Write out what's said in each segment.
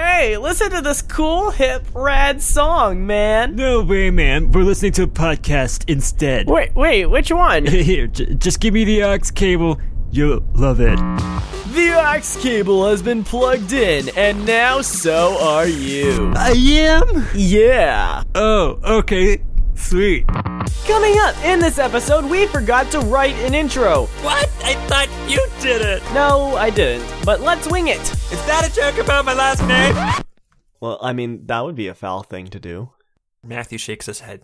Hey, listen to this cool, hip, rad song, man. No way, man. We're listening to a podcast instead. Wait, wait, which one? Here, j- just give me the aux cable. You'll love it. the aux cable has been plugged in, and now so are you. I am? Yeah. Oh, okay. Sweet. Coming up in this episode, we forgot to write an intro. What? I thought you did it. No, I didn't, but let's wing it. Is that a joke about my last name? Well, I mean, that would be a foul thing to do. Matthew shakes his head.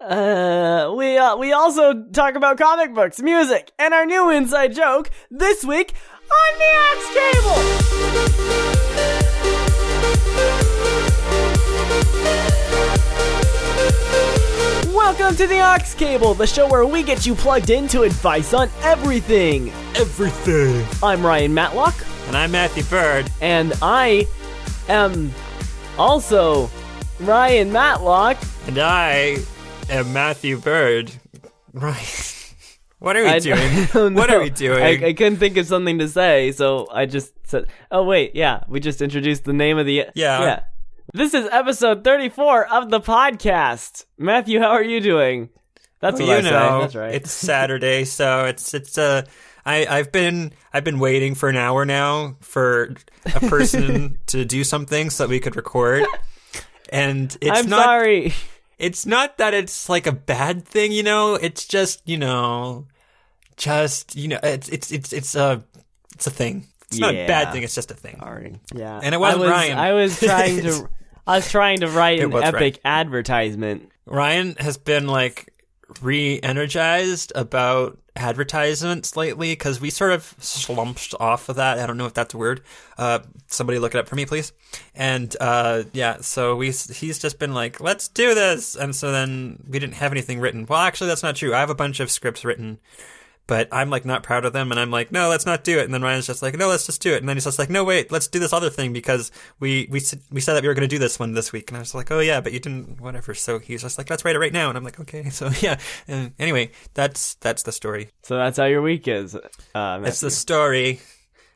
Uh, we uh, we also talk about comic books, music, and our new inside joke this week on the Aux Cable. Welcome to the Aux Cable, the show where we get you plugged into advice on everything. Everything. I'm Ryan Matlock, And I'm Matthew Bird. and I am also Ryan Matlock. And I am Matthew Bird. Right. What are we I doing? don't What are we doing? I, I couldn't think of something to say, so I just said, "Oh wait, yeah, we just introduced the name of the Yeah. yeah." This is episode thirty-four of the podcast. Matthew, how are you doing? That's what you I know, say. That's right. it's Saturday, so it's it's uh I I've been I've been waiting for an hour now for a person to do something so that we could record. And it's I'm not sorry. it's not that it's like a bad thing, you know. It's just you know, just you know, it's it's it's it's a it's a thing. It's not a bad thing. It's just a thing. Sorry. Yeah. And it wasn't I was, Ryan. I was trying to. I was trying to write an was epic advertisement. Ryan has been like re-energized about advertisements lately because we sort of slumped off of that. I don't know if that's a word. Uh, somebody look it up for me, please. And uh, yeah, so we he's just been like, let's do this, and so then we didn't have anything written. Well, actually, that's not true. I have a bunch of scripts written. But I'm like not proud of them, and I'm like, no, let's not do it. And then Ryan's just like, no, let's just do it. And then he's just like, no, wait, let's do this other thing because we we we said that we were going to do this one this week. And I was like, oh yeah, but you didn't, whatever. So he's just like, let's write it right now. And I'm like, okay. So yeah. And anyway, that's that's the story. So that's how your week is. Uh, It's the story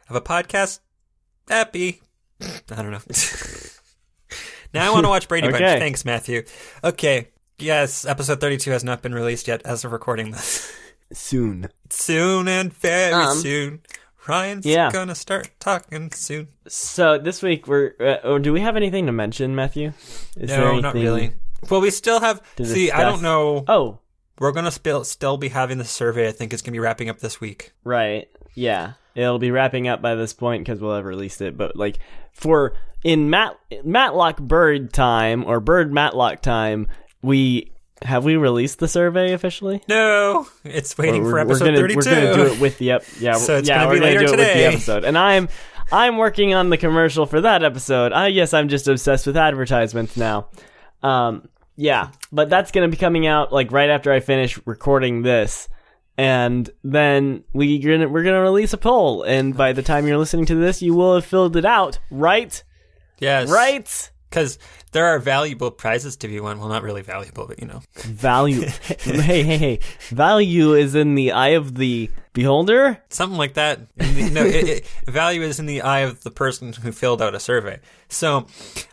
of a podcast. Happy. I don't know. now I want to watch Brady Bunch. Thanks, Matthew. Okay. Yes, episode 32 has not been released yet as of recording this. Soon. soon and very Um, soon. Ryan's yeah. gonna start talking soon. So this week we're. Uh, oh, do we have anything to mention, Matthew? Is there no, anything... not really. Well, we still have. to See, I don't know. Oh, We're gonna still still be having the survey. I think it's gonna be wrapping up this week. right. Yeah, it'll be wrapping up by this point because we'll have released it. But like for in Matt Matlock Bird time or Bird Matlock time, we have we released the survey officially? No, it's waiting We're- for we're episode gonna, thirty-two. We're gonna do it with the ep- yeah. So it's yeah, gonna we're gonna later do it with the episode, and I'm I'm working on the commercial for that episode. I guess I'm just obsessed with advertisements now. Um, yeah, but that's gonna be coming out like right after I finish recording this, and then we gonna we're gonna release a poll, and by the time you're listening to this, you will have filled it out, right? yes, Right. Because there are valuable prizes to be won. Well, not really valuable, but you know. Value. hey, hey, hey. Value is in the eye of the beholder. Something like that. The- no, it, it, value is in the eye of the person who filled out a survey. So,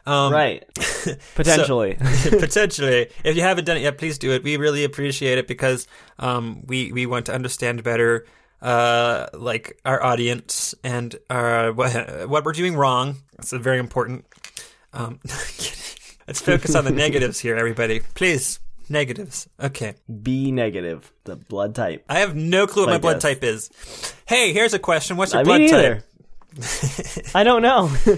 um, Right. Potentially. potentially, if you haven't done it yet, please do it. We really appreciate it because um, we we want to understand better, uh, like our audience and uh, what what we're doing wrong. It's very important. Um, let's focus on the negatives here, everybody. Please, negatives. Okay. B negative, the blood type. I have no clue what my blood guess. type is. Hey, here's a question. What's your I blood mean, type? I don't know.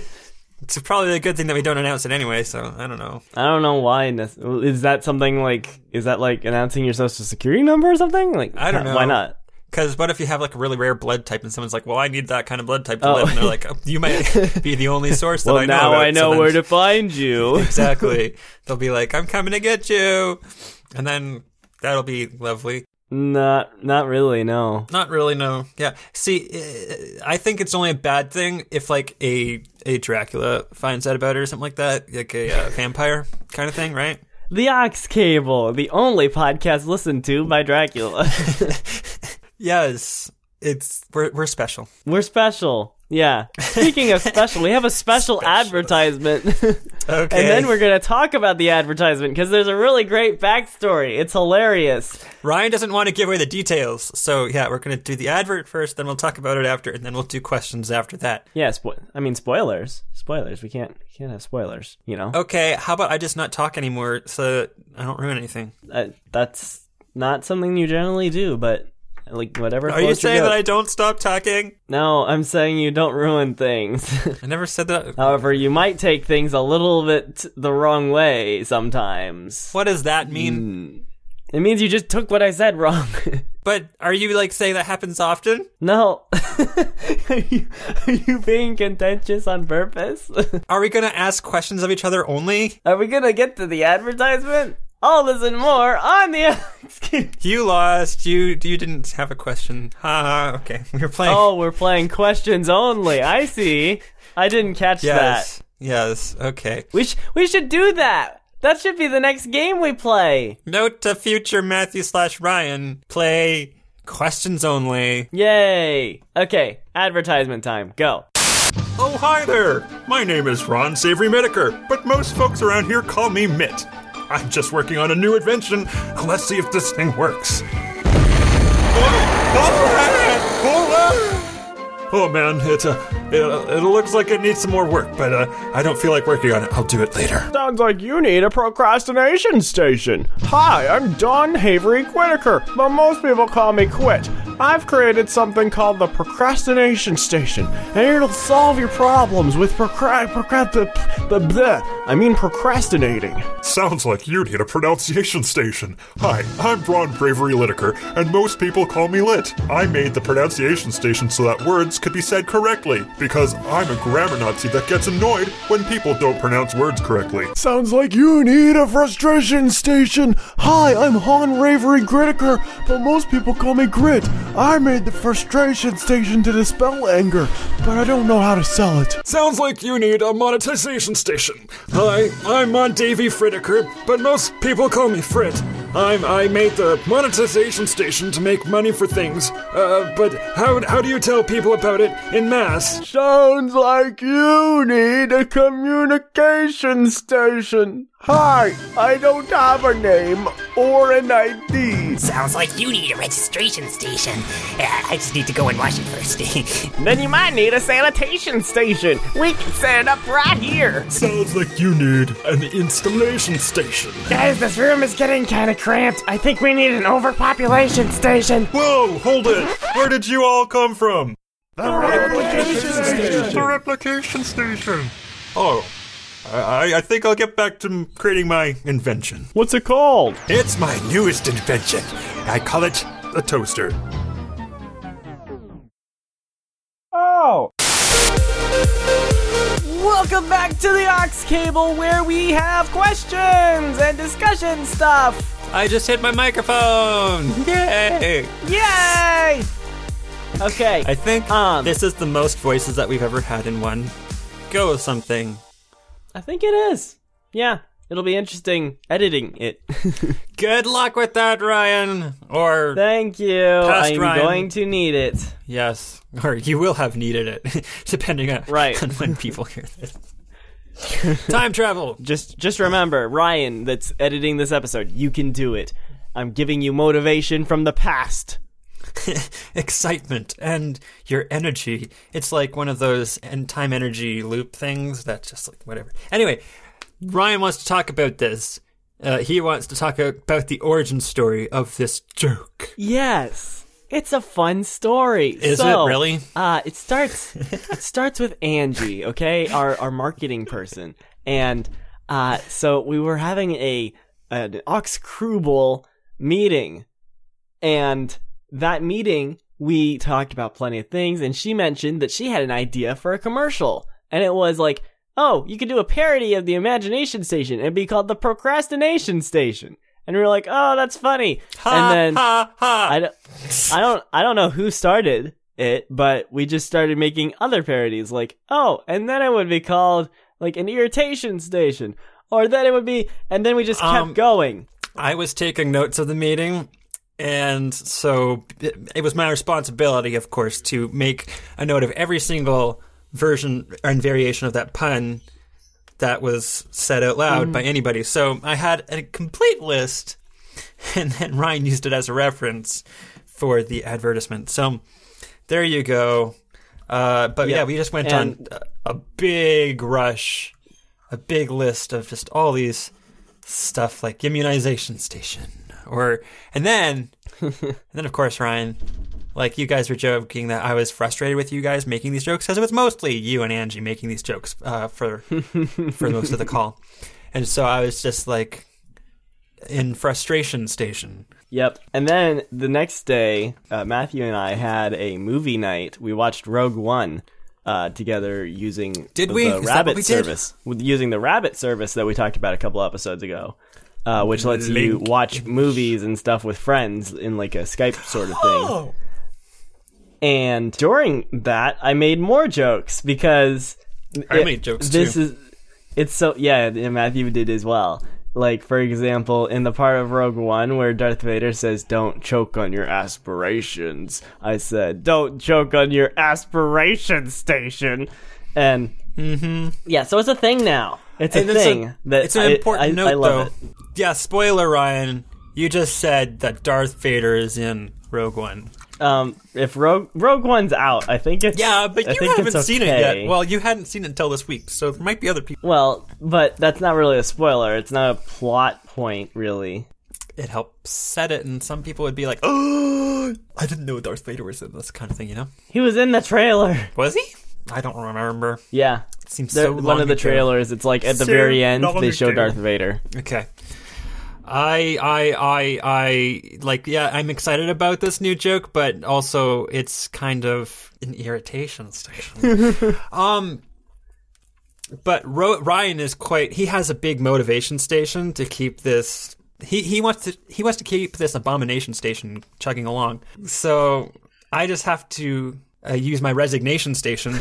It's probably a good thing that we don't announce it anyway, so I don't know. I don't know why. Is that something like? Is that like announcing your social security number or something? Like, I don't know. Why not? Because what if you have like a really rare blood type and someone's like, well, I need that kind of blood type to Oh. live? And they're like, oh, you might be the only source that Well, I know now about. I know So then- where to find you. exactly. They'll be like, I'm coming to get you. And then that'll be lovely. not, not really. No. Not really, no. Yeah. See, uh, I think it's only a bad thing if like a a Dracula finds out about it or something like that, like a uh, vampire kind of thing, right? The Aux Cable, the only podcast listened to by Dracula. Yes. it's we're we're special. We're special. Yeah. Speaking of special, we have a special advertisement. Okay. and then we're going to talk about the advertisement because there's a really great backstory. It's hilarious. Ryan doesn't want to give away the details, so yeah, we're gonna do the advert first, then we'll talk about it after, and then we'll do questions after that. Yeah, spo- I mean spoilers. Spoilers. We can't we can't have spoilers, you know. Okay, how about I just not talk anymore so I don't ruin anything? Uh, that's not something you generally do, but like whatever. Are you saying that I don't stop talking? No, I'm saying you don't ruin things. I never said that. However, you might take things a little bit the wrong way sometimes. What does that mean? Hmm. It means you just took what I said wrong. But are you like saying that happens often? no. are, you, are you being contentious on purpose? Are we gonna ask questions of each other only? are we gonna get to the advertisement? All this and more on the. You lost. You you didn't have a question. Ha ha. Okay, we were playing. oh, we're playing questions only. I see. I didn't catch that. yes. Yes. Okay. We sh- we should do that. That should be the next game we play. Note to future Matthew slash Ryan. Play questions only. Yay! Okay, advertisement time. Go. Oh, hi there! My name is Ron Savory Mitaker, but most folks around here call me Mitt. I'm just working on a new invention. Let's see if this thing works. Oh man, it, uh, it, it looks like it needs some more work, but uh, I don't feel like working on it. I'll do it later. Sounds like you need a procrastination station. Hi, I'm Don Havery Whitaker, but most people call me Quit. I've created something called the Procrastination Station, and it'll solve your problems with procra- procra- b- b- bleh. I mean procrastinating. Sounds like you need a pronunciation station. Hi, I'm Braun Bravery Litaker, and most people call me Lit. I made the pronunciation station so that words could be said correctly, because I'm a grammar Nazi that gets annoyed when people don't pronounce words correctly. Sounds like you need a frustration station. Hi, I'm Han Ravery Gritaker, but most people call me Grit. I made the frustration station to dispel anger, but I don't know how to sell it. Sounds like you need a monetization station. Hi, I'm Mon Davy Fritaker, but most people call me Frit. I'm I made the monetization station to make money for things. Uh, but how how do you tell people about it in mass? Sounds like you need a communication station. Hi, I don't have a name or an ID. Sounds like you need a registration station. Uh, I just need to go and wash it first. Then you might need a sanitation station. We can set it up right here. Sounds like you need an installation station. Guys, this room is getting kind of cramped. I think we need an overpopulation station. Whoa, hold it! Where did you all come from? The replication station. The replication station. Oh, I, I think I'll get back to creating my invention. What's it called? It's my newest invention. I call it a toaster. Oh. Welcome back to the Aux Cable where we have questions and discussion stuff. I just hit my microphone. Yay! Yay! Okay. I think Um, this is the most voices that we've ever had in one. Go with something. I think it is. Yeah. It'll be interesting editing it. Good luck with that, Ryan. Or Thank you. Past I'm Ryan. going to need it. yes, or you will have needed it, depending on, Right. on when people hear this. Time travel. Just just remember, Ryan that's editing this episode, you can do it. I'm giving you motivation from the past. excitement and your energy. It's like one of those end time energy loop things that's just like whatever. Anyway, Ryan wants to talk about this. Uh, he wants to talk about the origin story of this joke. Yes. It's a fun story. Is So, it really? Uh, it starts it starts with Angie, okay? Our our marketing person. And uh so we were having a an Aux Cable meeting. And that meeting we talked about plenty of things and she mentioned that she had an idea for a commercial. And it was like, "Oh, you could do a parody of the Imagination Station and be called the Procrastination Station." And we were like, "Oh, that's funny." and then ha ha. I don't, I don't, I don't know who started it, but we just started making other parodies. Like, oh, and then it would be called like an irritation station, or then it would be, and then we just kept Um, going. I was taking notes of the meeting, And so it, was my responsibility, of course, to make a note of every single version and variation of that pun that was said out loud by anybody. So I had a complete list, and then Ryan used it as a reference for the advertisement. So there you go. Uh, but yeah, we just went And- on a big rush, a big list of just all these stuff like immunization station or and then and then of course Ryan like you guys were joking that I was frustrated with you guys making these jokes because it was mostly you and Angie making these jokes uh, for for most of the call and so I was just like in frustration station Yep. And then the next day, uh, Matthew and I had a movie night. We watched Rogue One uh, together using Did the we? What Rabbit did? service. With using the Rabbit service that we talked about a couple episodes ago, uh, which lets you watch movies and stuff with friends in like a Skype sort of thing. oh And during that, I made more jokes because I it- made jokes This too. is it's so yeah, and Matthew did as well. Like for example, in the part of Rogue One where Darth Vader says, "Don't choke on your aspirations," I said, "Don't choke on your aspiration station," and yeah, so it's a thing now. It's a thing a- that it's an important I, note I though it. yeah spoiler Ryan you just said that Darth Vader is in Rogue One Um, if Rogue Rogue One's out, I think it's Yeah, but you haven't it's seen it yet. Well, you hadn't seen it until this week, so there might be other people. Well, but that's not really a spoiler. It's not a plot point, really. It helps set it, and some people would be like, "Oh, I didn't know Darth Vader was in this kind of thing," you know? He was in the trailer. Was he? I don't remember. Yeah. It seems There- so one of the ago. trailers, it's like at the So very end, they show ago. Darth Vader. Okay. I, I, I, I, like, yeah, I'm excited about this new joke, but also it's kind of an irritation station. um, but Ro- Ryan is quite, he has a big motivation station to keep this, he, he wants to, he wants to keep this abomination station chugging along. So I just have to uh, use my resignation station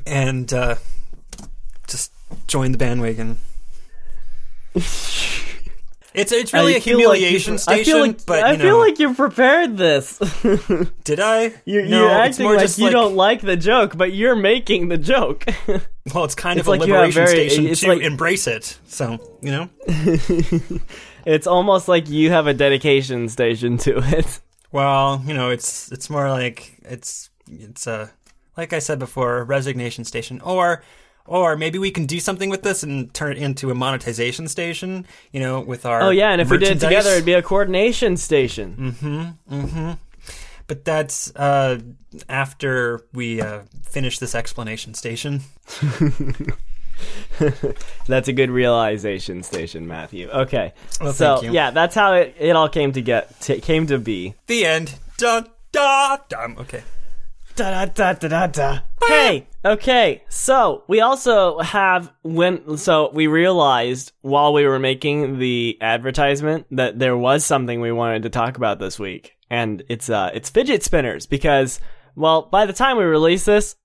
and, uh, just join the bandwagon. It's it's really I a feel like humiliation station, I feel like, but I know, feel like you prepared this. did I? you're, no, you're acting like you like, don't like the joke, but you're making the joke. Well, it's kind it's of a like have liberation very- station to like- embrace it. So you know, it's almost like you have a dedication station to it. well, you know, it's it's more like it's it's a like I said before, a resignation station, or or maybe we can do something with this and turn it into a monetization station. You know, with our Oh yeah, and if we did it together, it'd be a coordination station. Mm. But that's uh, after we uh, finish this explanation station. That's a good realization station, Matthew. Okay, Well, so thank you. yeah, that's how it, it all came to get t- came to be. The end. Dun da dum. Okay. Da da da da da. Hey, okay. So we also have when so we realized while we were making the advertisement that there was something we wanted to talk about this week, and it's uh it's fidget spinners because well by the time we release this,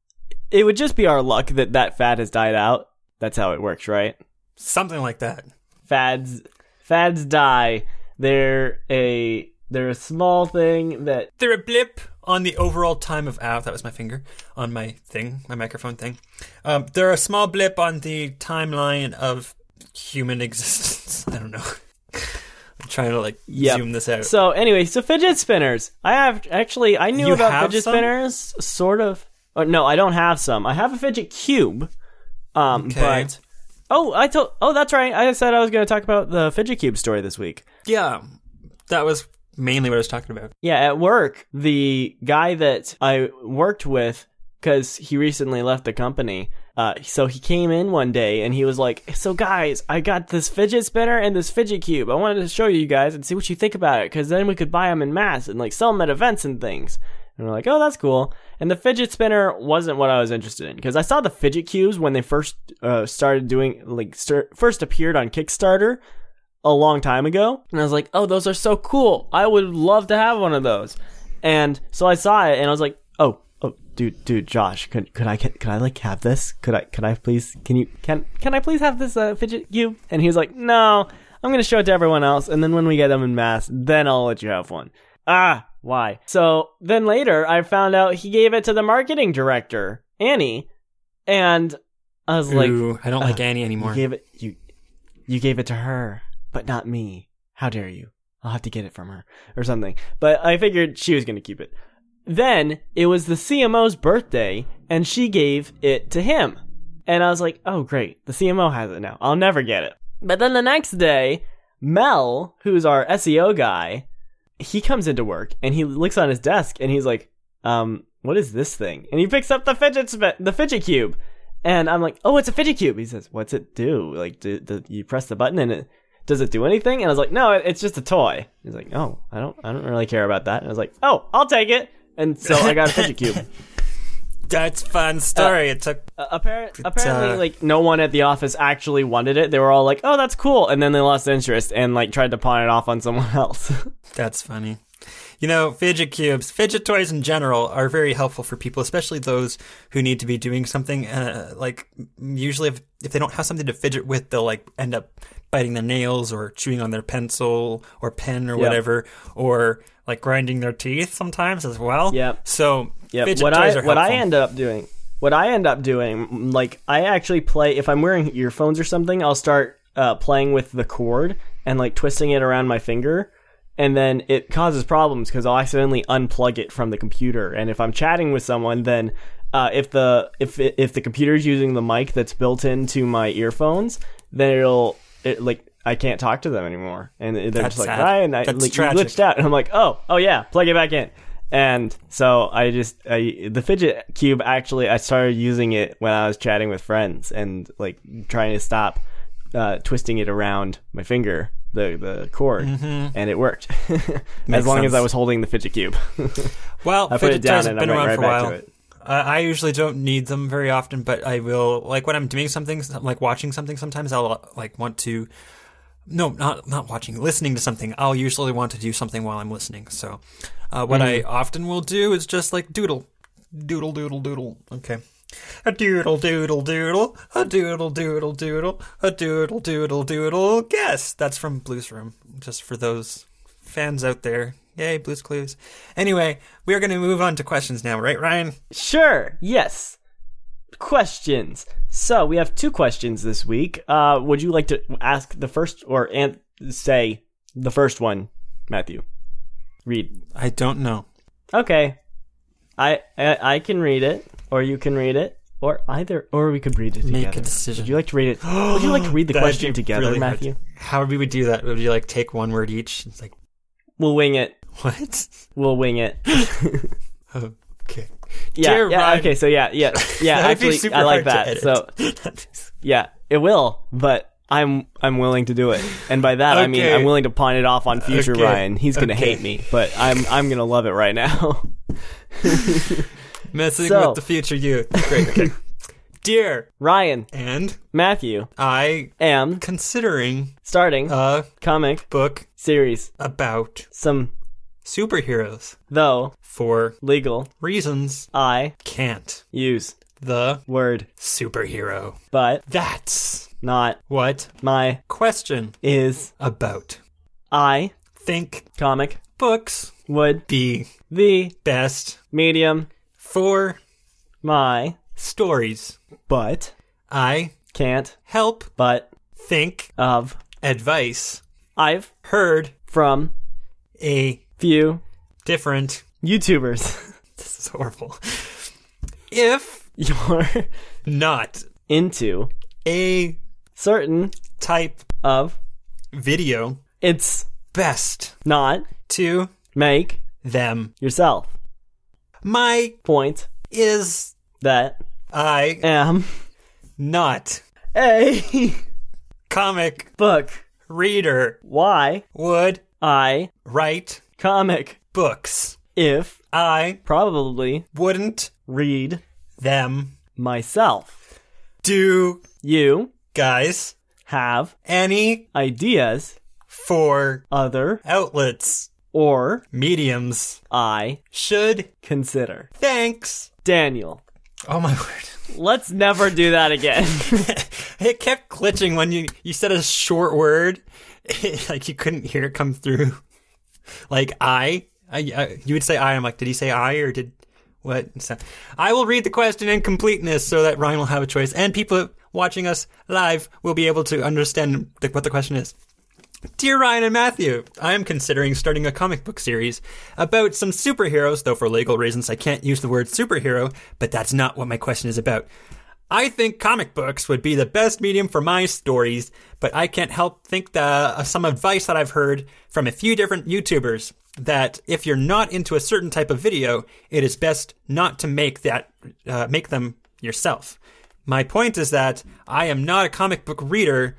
it would just be our luck that that fad has died out. That's how it works, right? Something like that. Fads fads die. They're a they're a small thing that They're a blip on the overall time of ow. That was my finger on my thing, my microphone thing. Um, they're a small blip on the timeline of human existence. I don't know. I'm trying to like Yep. zoom this out. So anyway, so fidget spinners. I have actually I knew You about fidget some? spinners sort of. Oh, no, I don't have some. I have a fidget cube. Um, Okay. but oh, I told. Oh, that's right. I said I was going to talk about the fidget cube story this week. yeah, that was mainly what I was talking about. Yeah, at work, the guy that I worked with, because he recently left the company, uh, so he came in one day and he was like, "So guys, I got this fidget spinner and this fidget cube. I wanted to show you guys and see what you think about it, because then we could buy them in mass and like sell them at events and things." And we're like, "Oh, that's cool." And the fidget spinner wasn't what I was interested in because I saw the fidget cubes when they first uh, started doing like start, first appeared on Kickstarter a long time ago and I was like, "Oh, those are so cool. I would love to have one of those." And so I saw it and I was like, "Oh, oh, dude, dude, Josh, could could I could, I like have this? Could I could I please can you can can I please have this uh, fidget cube?" And he was like, "No, I'm gonna show it to everyone else, and then when we get them in mass, then I'll let you have one. Ah, why? So then later, I found out he gave it to the marketing director, Annie, and I was like, I don't like Annie you anymore. gave it you, you gave it to her, but not me. How dare you? I'll have to get it from her or something. But I figured she was gonna keep it. Then it was the CMO's birthday, and she gave it to him. And I was like, oh, great. The CMO has it now. I'll never get it. But then the next day, Mel, who's our SEO guy, he comes into work and he looks on his desk and he's like, um, what is this thing? And he picks up the fidget sp- the fidget cube. And I'm like, oh, it's a fidget cube. He says, what's it do? Like, do, do you press the button and it, does it do anything? And I was like, no, it's just a toy. He's like, oh, I don't, I don't really care about that. And I was like, oh, I'll take it. And so I got a fidget cube. That's fun story. it took Uh, appar- apparently, uh, like no one at the office actually wanted it. They were all like, "Oh, that's cool," and then they lost interest and like tried to pawn it off on someone else. That's funny. You know, fidget cubes, fidget toys in general are very helpful for people, especially those who need to be doing something. Uh, like usually, if if they don't have something to fidget with, they'll like end up biting their nails or chewing on their pencil or pen or Yep. whatever, or like grinding their teeth sometimes as well. Yep. So yeah, fidget what toys I are what I end up doing, what I end up doing, like I actually play if I'm wearing earphones or something, I'll start uh, playing with the cord and like twisting it around my finger. And then it causes problems because I'll accidentally unplug it from the computer. And if I'm chatting with someone, then uh, if the if if the computer's using the mic that's built into my earphones, then it'll it like I can't talk to them anymore. And they're That's just like sad. Ryan, I, That's like, tragic. glitched out, and I'm like, oh, oh yeah, plug it back in. And so I just I the fidget cube actually I started using it when I was chatting with friends and like trying to stop uh, twisting it around my finger the the cord and it worked as long as I was holding the fidget cube. Well, I put fidget it down and been I went right for a back to it. Uh, I usually don't need them very often, but I will like when I'm doing something, like watching something. Sometimes I'll like want to. No, not not watching, listening to something. I'll usually want to do something while I'm listening. So, uh, what I often will do is just like doodle, doodle, doodle, doodle. Okay. A doodle doodle doodle, a doodle doodle doodle, a doodle doodle doodle. Guess that's from Blues Room. Just for those fans out there. Yay, Blue's Clues. Anyway, we are going to move on to questions now, right, Ryan? Sure. Yes. Questions. So we have two questions this week. Uh, would you like to ask the first or an- say the first one, Matthew? Read. I don't know. Okay. I, I I can read it, or you can read it, or either, or we could read it together. Make a decision. Would you like to read it? Would you like to read the That'd question together, really hard. Matthew? How would we do that? Would you like take one word each? It's like We'll wing it. what? We'll wing it. okay. Yeah. Dear yeah. Ryan- Okay. So yeah. Yeah. Yeah. Actually, I like that. So yeah, it will, but. I'm I'm willing to do it, and by that I mean I'm willing to pawn it off on future Okay. Ryan. He's gonna Okay. hate me, but I'm I'm gonna love it right now. Messing So- with the future you. Great. Okay. Dear Ryan, and Matthew, I am considering starting a comic book series. about Some superheroes though for legal reasons I can't use the word, superhero. but That's not what my question is about. I Think comic books would be the best medium for my stories. but I can't help but think of advice I've heard from a few different. YouTubers This is horrible. If you're not into a certain type of video, it's best not to make them. yourself My point. is that. I am. not a. comic book. reader why would I write comic books. if I probably wouldn't read them. myself. Do you guys have any ideas for other outlets, or mediums I should consider thanks. Daniel Oh my word. let's never do that again it kept glitching when you, you said a short word like you couldn't hear it come through. Like I, I, I you would say I. I'm like, did he say I or did what? So, I will read the question in completeness so that Ryan will have a choice, and people watching us live will be able to understand the, what the question is. Dear Ryan and Matthew, I am considering starting a comic book series about some superheroes, though for legal reasons I can't use the word superhero, but that's not what my question is about. I think comic books would be the best medium for my stories, but I can't help think of some advice that I've heard from a few different YouTubers that if you're not into a certain type of video, it is best not to make that uh, make them yourself. My point is that I am not a comic book reader.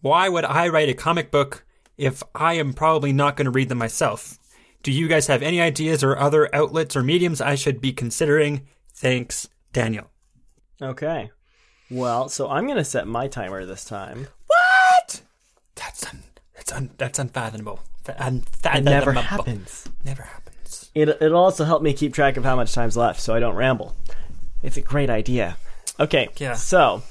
Why would I write a comic book if I am probably not going to read them myself? Do you guys have any ideas or other outlets or mediums I should be considering? Thanks, Daniel. Okay. Well, so I'm gonna set my timer this time. What? That's un- that's un- that's unfathomable. Fa- It never happens. Never happens. It, it'll also help me keep track of how much time's left so I don't ramble. It's a great idea. Okay, Yeah. so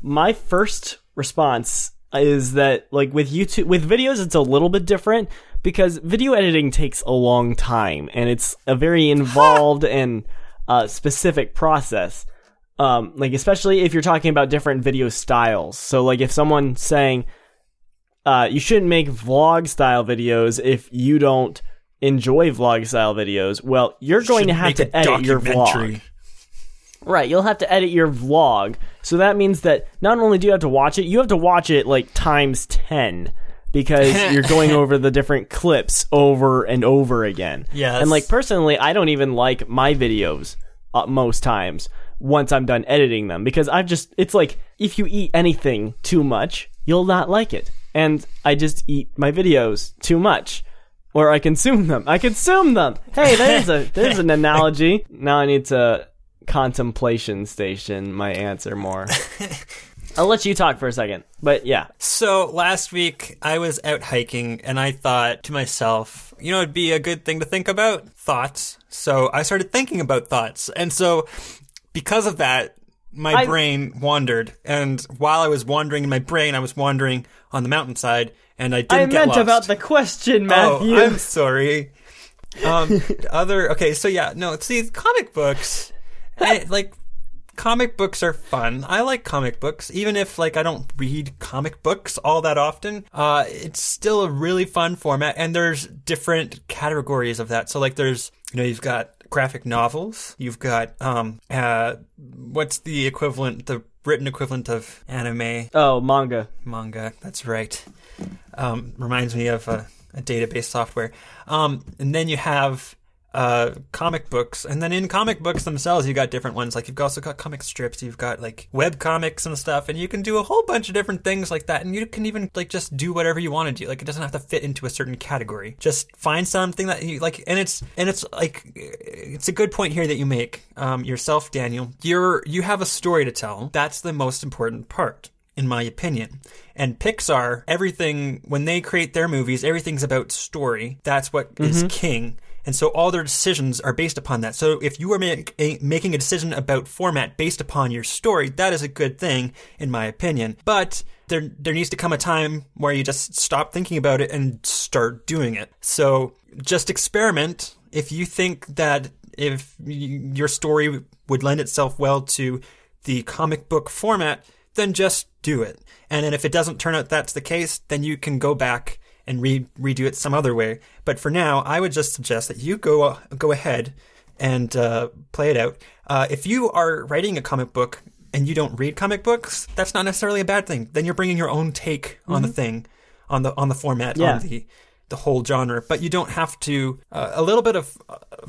my first response is that, like, with YouTube, with videos, it's a little bit different because video editing takes a long time and it's a very involved and uh, specific process. Um, like, especially if you're talking about different video styles. So, like, if someone's saying, uh, you shouldn't make vlog style videos if you don't enjoy vlog style videos. Well, you're going to have to edit your vlog. Right, you'll have to edit your vlog. So that means that not only do you have to watch it, you have to watch it like times 10 because you're going over the different clips over and over again. Yes. And like personally, I don't even like my videos uh, most times once I'm done editing them because I've just it's like if you eat anything too much, you'll not like it. And I just eat my videos too much. Or I consume them. I consume them. Hey, there's a there's an analogy. Now I need to contemplation station my answer more. I'll let you talk for a second. But yeah. So last week I was out hiking and I thought to myself, you know, it'd be a good thing to think about thoughts. So I started thinking about thoughts. And so because of that, my I- brain wandered. And while I was wandering in my brain, I was wandering on the mountainside and I didn't I get meant lost. about the question, Matthew. Oh, I'm sorry. Um, other okay, so yeah, no. See, comic books, I, like comic books are fun. I like comic books, even if like I don't read comic books all that often. Uh, it's still a really fun format, and there's different categories of that. So like, there's you know, you've got graphic novels, you've got um, uh, what's the equivalent, the written equivalent of anime oh, manga. manga. That's right. Um, reminds me of a, a database software. Um, and then you have uh, comic books, and then in comic books themselves, you got different ones. Like you've also got comic strips, you've got like web comics and stuff, and you can do a whole bunch of different things like that. And you can even like just do whatever you want to do. Like it doesn't have to fit into a certain category. Just find something that you like, and it's and it's like it's a good point here that you make um, yourself, Daniel. You're you have a story to tell. That's the most important part in my opinion. And Pixar, everything, when they create their movies, everything's about story. That's what is king. And so all their decisions are based upon that. So if you are make a, making a decision about format based upon your story, that is a good thing, in my opinion. But there, there needs to come a time where you just stop thinking about it and start doing it. So just experiment. If you think that if your story would lend itself well to the comic book format, then just do it. And then if it doesn't turn out that's the case, then you can go back and re- redo it some other way. But for now, I would just suggest that you go go ahead and uh, play it out. Uh, if you are writing a comic book and you don't read comic books, that's not necessarily a bad thing. Then you're bringing your own take on the thing, on the on the format, Yeah. on the the whole genre. But you don't have to. Uh, a little bit of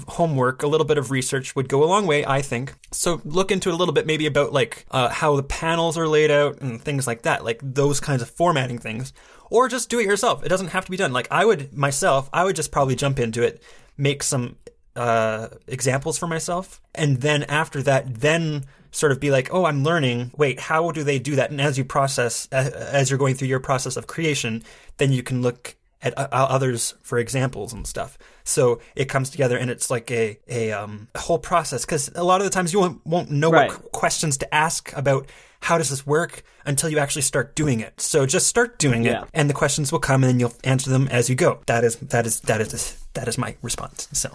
homework, a little bit of research would go a long way, I think. So look into it a little bit, maybe about like uh, how the panels are laid out and things like that, like those kinds of formatting things. Or just do it yourself. It doesn't have to be done. Like I would myself, I would just probably jump into it, make some uh, examples for myself, and then after that, then sort of be like, oh, I'm learning. Wait, how do they do that? And as you process, as you're going through your process of creation, then you can look at uh, others for examples and stuff. So it comes together and it's like a a, um, a whole process because a lot of the times you won't, won't know Right. what qu- questions to ask about how does this work until you actually start doing it. So just start doing Yeah. it, and the questions will come, and then you'll answer them as you go. That is that is that is that is my response. So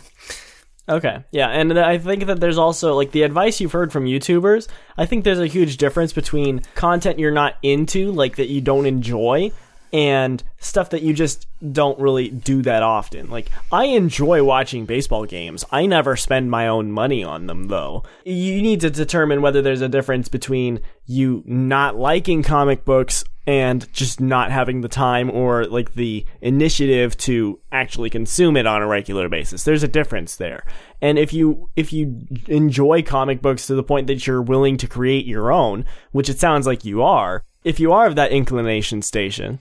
Okay. Yeah, and I think that there's also like the advice you've heard from YouTubers. I think there's a huge difference between content you're not into, like that you don't enjoy, and stuff that you just don't really do that often. Like I enjoy watching baseball games. I never spend my own money on them though. You need to determine whether there's a difference between you not liking comic books and just not having the time or like the initiative to actually consume it on a regular basis. There's a difference there. And if you if you enjoy comic books to the point that you're willing to create your own, which it sounds like you are, if you are of that inclination station,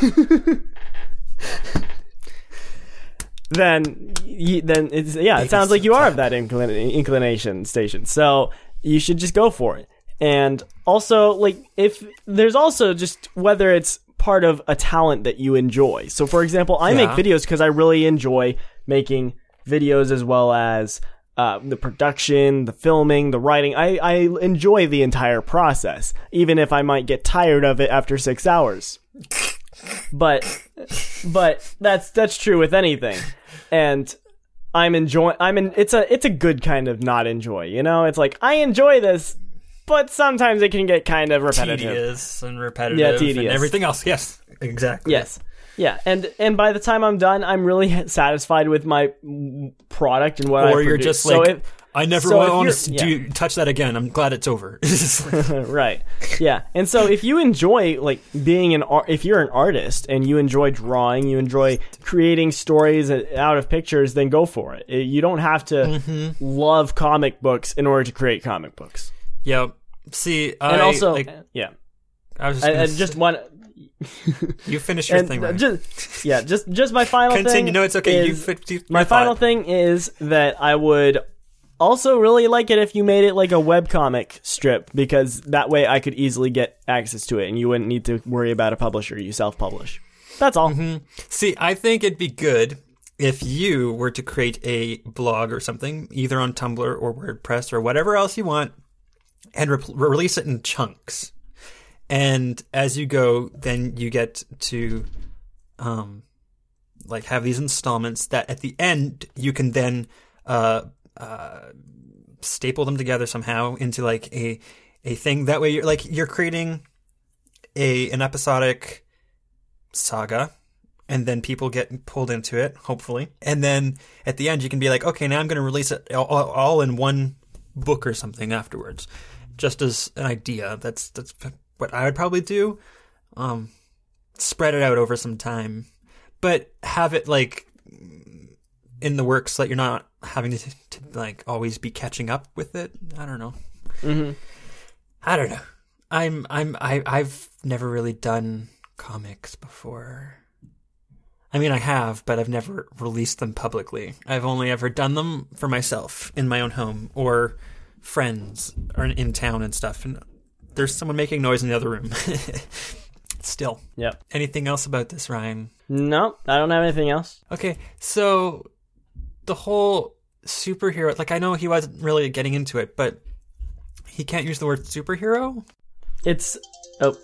then then it's yeah, it sounds like you are of that inclin- inclination station. So you should just go for it. And also, like, if there's also just whether it's part of a talent that you enjoy. So, for example, I make videos because I really enjoy making videos as well as uh, the production, the filming, the writing. I, I enjoy the entire process, even if I might get tired of it after six hours. But, but that's that's true with anything, and I'm enjoying. I'm in. It's a it's a good kind of not enjoy. You know, it's like I enjoy this, but sometimes it can get kind of repetitive. tedious and repetitive, Yeah, tedious. and everything else. Yes, exactly. Yes. Yeah, and and by the time I'm done, I'm really satisfied with my product and what I Or you're produce. just So like, if- I never so want to yeah. do touch that again. I'm glad it's over. right yeah and so if you enjoy like being an art if you're an artist and you enjoy drawing you enjoy creating stories out of pictures then go for it you don't have to Mm-hmm. love comic books in order to create comic books yep. See, I, and also like, yeah I was just, I, I just want you finish your and thing. Right? just yeah just just my final Continue. thing No, it's okay. You is- fit, you, my final thought. thing is that I would also really like it if you made it like a webcomic strip because that way I could easily get access to it and you wouldn't need to worry about a publisher. You self publish. That's all. Mm-hmm. See, I think it'd be good if you were to create a blog or something, either on Tumblr or WordPress or whatever else you want, and re- release it in chunks. And as you go, then you get to, um, like have these installments that at the end you can then, uh, uh, staple them together somehow into like a, a thing. That way you're like, you're creating a, an episodic, saga and then people get pulled into it hopefully. And then at the end you can be like okay now i'm going to release it all, all- in one book or something afterwards. Just as an idea. That's that's what i would probably do. Um spread it out over some time. But have it like in the works so that you're not having to, to like always be catching up with it i don't know Mm-hmm. i don't know i'm i'm I, i've never really done comics before I mean, I have, but I've never released them publicly. I've only ever done them for myself in my own home or friends or in, town and stuff. And there's someone making noise in the other room. Still. Yep. Anything else about this, Ryan? No, I don't have anything else. Okay, so the whole superhero, like, I know he wasn't really getting into it, but he can't use the word superhero? It's oh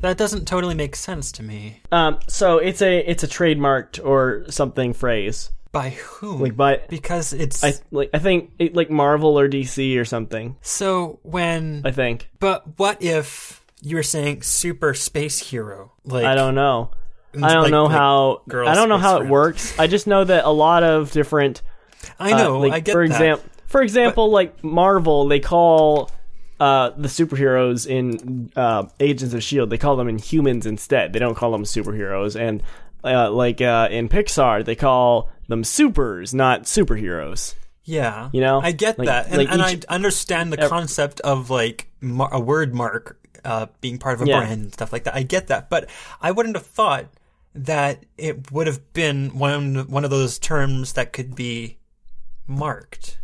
That doesn't totally make sense to me. um so it's a it's a trademarked or something phrase By whom? like by because it's I like I think it, like Marvel or DC or something. so when I think But what if you were saying super space hero? Like I don't know. I don't like- know like how I don't know how it works. I just know that a lot of different I uh, know. like, I get for example, for example, like Marvel, they call uh, the superheroes in uh, Agents of Shield. They call them Inhumans instead. They don't call them superheroes. And uh, like uh, in Pixar, they call them supers, not superheroes. yeah, you know? I get Like- that, and, like and each- I understand the concept of like mar- a word mark uh, being part of a Yeah. brand and stuff like that. I get that, but I wouldn't have thought that it would have been one one of those terms that could be marked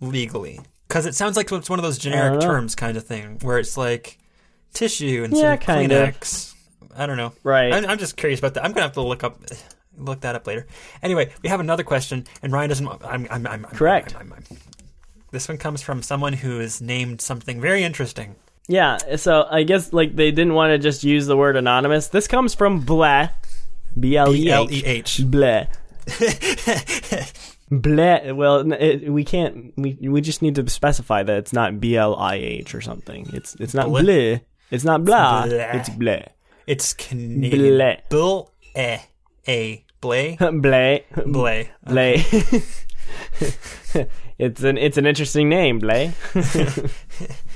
legally because it sounds like it's one of those generic uh-huh. terms kind of thing where it's like tissue and Yeah, kind of. Kleenex. I don't know. Right. I'm, I'm just curious about that. I'm gonna have to look up look that up later. Anyway, we have another question, and Ryan doesn't. I'm. I'm. I'm Correct. I'm, I'm- this one comes from someone who is named something very interesting. Yeah, so I guess like they didn't want to just use the word anonymous. This comes from Blah, B L E H. H. Blah. Blah. Well, it, we can't. We we just need to specify that it's not B L I H or something. It's it's not Blah. blah. It's not blah. blah. It's blah. It's Canadian. Bleh. Bill eh a blay blah. blay. Blah. it's an it's an interesting name, Blay.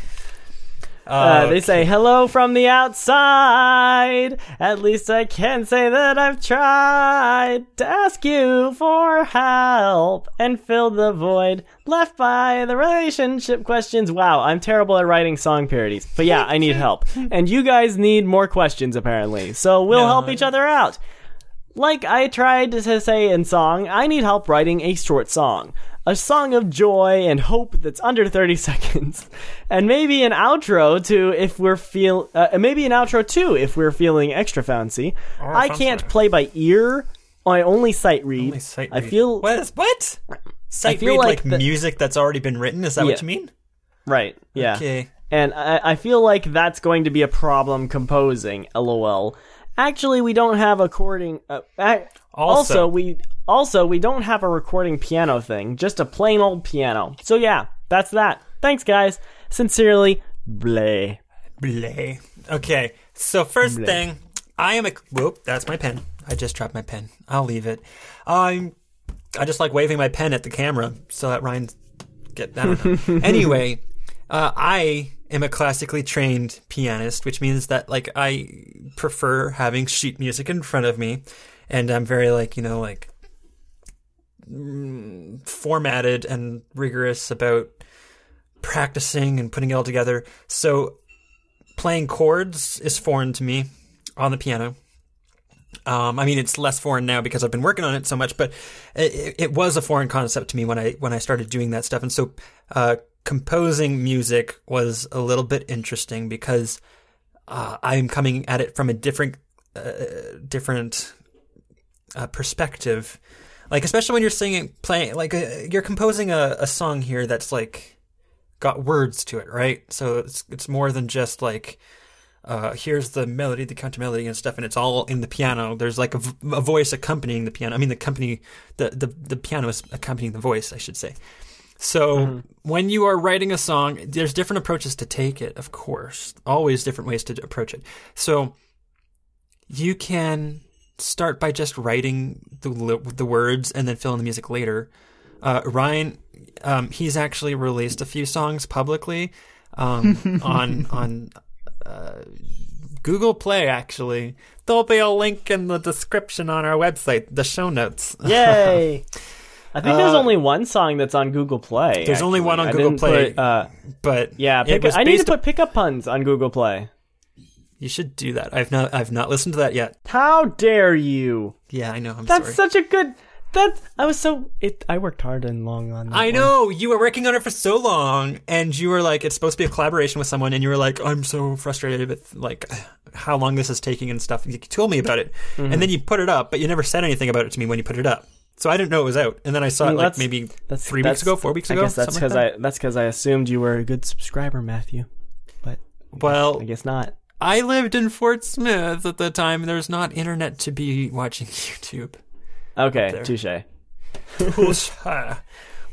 Uh, they say hello from the outside. At least I can say that I've tried to ask you for help and fill the void left by the relationship questions. Wow, I'm terrible at writing song parodies, but yeah, I need help, and you guys need more questions apparently. So we'll No. help each other out. Like I tried to say in song, I need help writing a short song. A song of joy and hope that's under 30 seconds. And maybe an outro to if we're feel uh, maybe an outro too if we're feeling extra fancy. I can't play by ear. I only sight read. Only sight I feel what is what? Sight read like like, the- music that's already been written. Is that Yeah. what you mean? right. Yeah. Okay. And I, I feel like that's going to be a problem composing. LOL. Actually, we don't have a. Uh, also, Also- we also we don't have a recording piano thing. Just a plain old piano. So yeah, that's that. Thanks, guys. Sincerely, Blay. Blay. Okay. So first thing, I am a whoop. That's my pen. I just dropped my pen. I'll leave it. I'm. I just like waving my pen at the camera so that Ryan get. I don't know. anyway, uh, I am a classically trained pianist, which means that like I prefer having sheet music in front of me, and I'm very like you know like formatted and rigorous about practicing and putting it all together. So playing chords is foreign to me on the piano. Um, I mean, it's less foreign now because I've been working on it so much, but it, it was a foreign concept to me when I when I started doing that stuff. And so, uh, composing music was a little bit interesting because uh, I'm coming at it from a different uh, different uh, perspective. Like especially when you're singing, playing, like uh, you're composing a, a song here that's like got words to it, right? So it's it's more than just like uh, here's the melody, the counter melody and stuff, and it's all in the piano. There's like a, v- a voice accompanying the piano. I mean, the company, the, the the piano is accompanying the voice, I should say. So when you are writing a song, there's different approaches to take it. Of course, always different ways to approach it. So you can start by just writing the the words and then fill in the music later. Uh, Ryan, um, he's actually released a few songs publicly um, on on uh, Google Play. Actually, there'll be a link in the description on our website, the show notes. Yay! I think there's Uh, only one song that's on Google Play. There's only one on I Google Play. put, uh, But yeah, pick, I need to put pickup puns on Google Play. You should do that. I've not I've not listened to that yet. How dare you? Yeah, I know. I'm That's sorry. such a good. That I was so. It. I worked hard and long on. That I one. know you were working on it for so long, and you were like, "It's supposed to be a collaboration with someone," and you were like, "I'm so frustrated with like how long this is taking and stuff." You told me about it, Mm-hmm. and then you put it up, but you never said anything about it to me when you put it up. So I didn't know it was out, and then I saw it like maybe That's three that's- weeks ago, four weeks ago. I guess that's because like I. That's because I assumed you were a good subscriber, Matthew. But well, I guess not. I lived in Fort Smith at the time. and There's not internet to be watching YouTube. Okay, touche.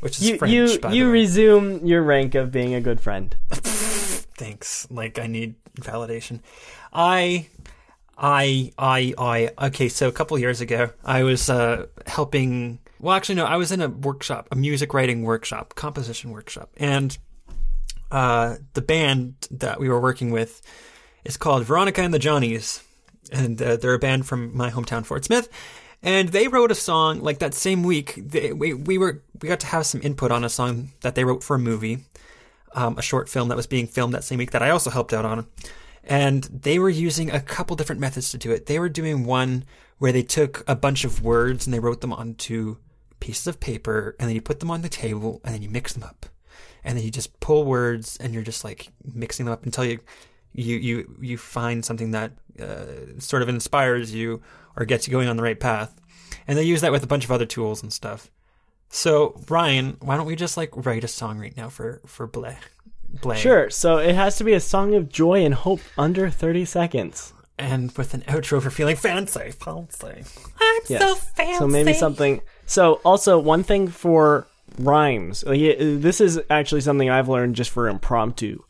Which is You French, you by the you resume your rank of being a good friend. Thanks. Like I need validation. I I I I okay, so a couple years ago I was uh helping well actually no, I was in a workshop, a music writing workshop, composition workshop. And uh the band that we were working with is called Veronica and the Johnnies. And uh, they're a band from my hometown Fort Smith. And they wrote a song like that same week. They, we we were we got to have some input on a song that they wrote for a movie um, a short film that was being filmed that same week that I also helped out on. And they were using a couple different methods to do it. They were doing one where they took a bunch of words and they wrote them onto pieces of paper and then you put them on the table and then you mix them up. And then you just pull words and you're just like mixing them up until you you you you find something that uh, sort of inspires you or gets you going on the right path. And they use that with a bunch of other tools and stuff. So Ryan, why don't we just like write a song right now for for Blay? Blay. Sure. So it has to be a song of joy and hope under 30 seconds. And with an outro for feeling fancy, fancy. I'm Yes. so fancy. So maybe something. So also one thing for rhymes. like, This is actually something I've learned just for impromptu